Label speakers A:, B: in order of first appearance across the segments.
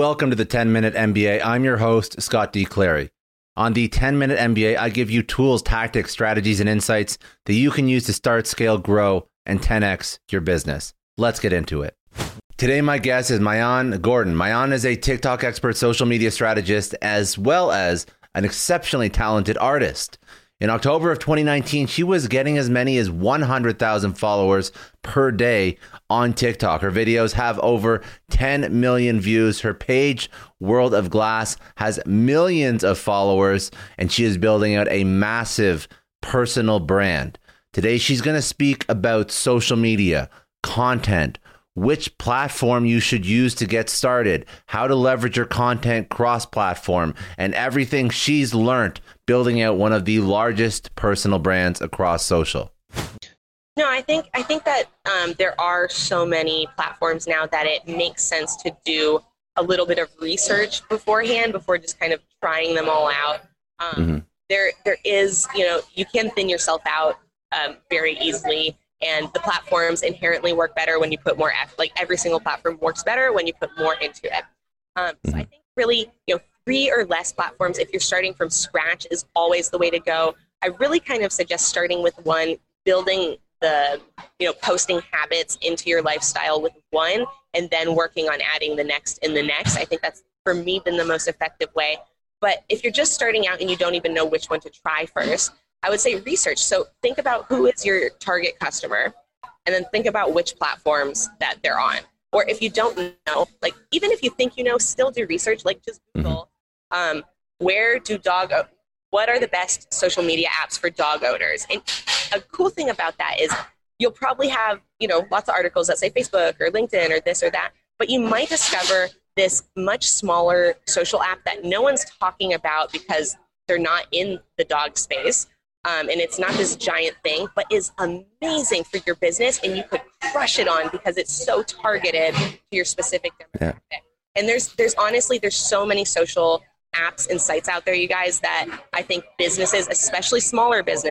A: Welcome to the 10 Minute MBA. I'm your host, Scott D. Clary. On the 10 Minute MBA, I give you tools, tactics, strategies, and insights that you can use to start, scale, grow, and 10x your business. Let's get into it. Today, my guest is Maayan Gordon. Maayan is a TikTok expert, social media strategist, as well as an exceptionally talented artist. In October of 2019, she was getting as many as 100,000 followers per day on TikTok. Her videos have over 10 million views. Her page, World of Glass, has millions of followers, and she is building out a massive personal brand. Today, she's going to speak about social media, content, which platform you should use to get started, how to leverage your content cross platform, and everything she's learned building out one of the largest personal brands across social.
B: No, I think I think that um, there are so many platforms now that it makes sense to do a little bit of research beforehand before just kind of trying them all out. Um, mm-hmm. There, there is, you know, you can thin yourself out um, very easily and the platforms inherently work better when you put more effort. Like every single platform works better when you put more into it. Um, so I mm-hmm. think really, you know, three or less platforms if you're starting from scratch is always the way to go. I really kind of suggest starting with one, building the you know posting habits into your lifestyle with one, and then working on adding the next and the next. I think that's for me been the most effective way. But if you're just starting out and you don't even know which one to try first, I would say research. So think about who is your target customer and then think about which platforms that they're on. Or if you don't know, like even if you think you know, still do research, like just mm-hmm. Google um, where do dog, what are the best social media apps for dog owners? And a cool thing about that is you'll probably have, you know, lots of articles that say Facebook or LinkedIn or this or that, but you might discover this much smaller social app that no one's talking about because they're not in the dog space um, and it's not this giant thing, but is amazing for your business, and you could crush it on because it's so targeted to your specific demographic. Yeah. And there's there's honestly there's so many social apps and sites out there, you guys, that I think businesses, especially smaller businesses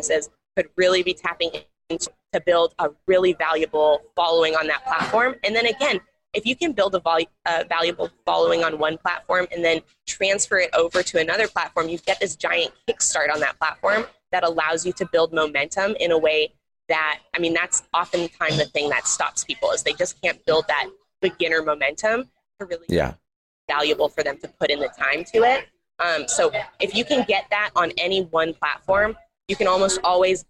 B: businesses could really be tapping into to build a really valuable following on that platform. And then again, if you can build a vol- valuable following on one platform and then transfer it over to another platform, you get this giant kickstart on that platform that allows you to build momentum in a way that, I mean, that's oftentimes the thing that stops people is they just can't build that beginner momentum to really yeah. valuable for them to put in the time to it. Um, so if you can get that on any one platform, you can almost always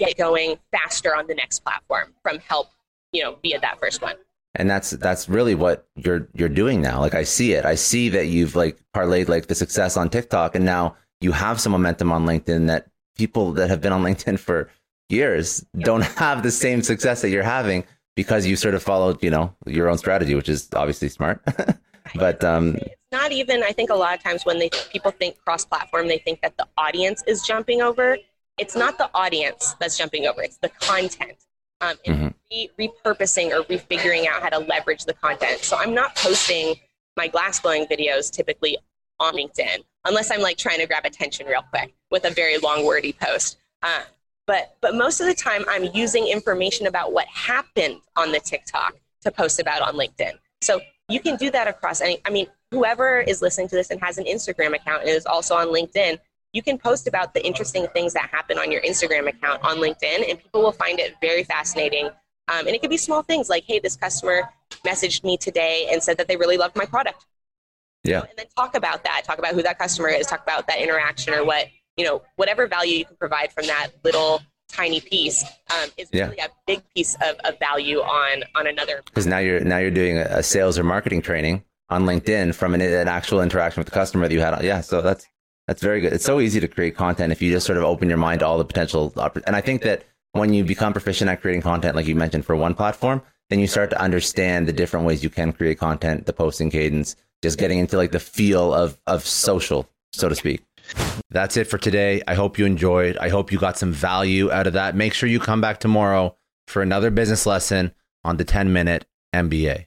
B: get going faster on the next platform from help, you know, via that first one.
A: And that's that's really what you're you're doing now. Like I see it. I see that you've like parlayed like the success on TikTok and now you have some momentum on LinkedIn that people that have been on LinkedIn for years don't have the same success that you're having because you sort of followed, you know, your own strategy, which is obviously smart. but um,
B: it's not even. I think a lot of times when they people think cross-platform, they think that the audience is jumping over. It's not the audience that's jumping over; it's the content. Um, and mm-hmm. re- repurposing or refiguring out how to leverage the content. So I'm not posting my glass blowing videos typically on LinkedIn unless I'm like trying to grab attention real quick with a very long wordy post. Uh, but but most of the time i'm using information about what happened on the tiktok to post about on linkedin so you can do that across any i mean whoever is listening to this and has an instagram account and is also on linkedin you can post about the interesting things that happen on your instagram account on linkedin and people will find it very fascinating um, and it could be small things like hey this customer messaged me today and said that they really loved my product
A: yeah
B: and then talk about that talk about who that customer is talk about that interaction or what you know, whatever value you can provide from that little tiny piece um, is yeah. really a big piece of, of value on on another.
A: Because now you're now you're doing a sales or marketing training on LinkedIn from an, an actual interaction with the customer that you had. Yeah, so that's that's very good. It's so easy to create content if you just sort of open your mind to all the potential. And I think that when you become proficient at creating content, like you mentioned, for one platform, then you start to understand the different ways you can create content, the posting cadence, just getting into like the feel of of social, so to speak. That's it for today. I hope you enjoyed. I hope you got some value out of that. Make sure you come back tomorrow for another business lesson on the 10 minute MBA.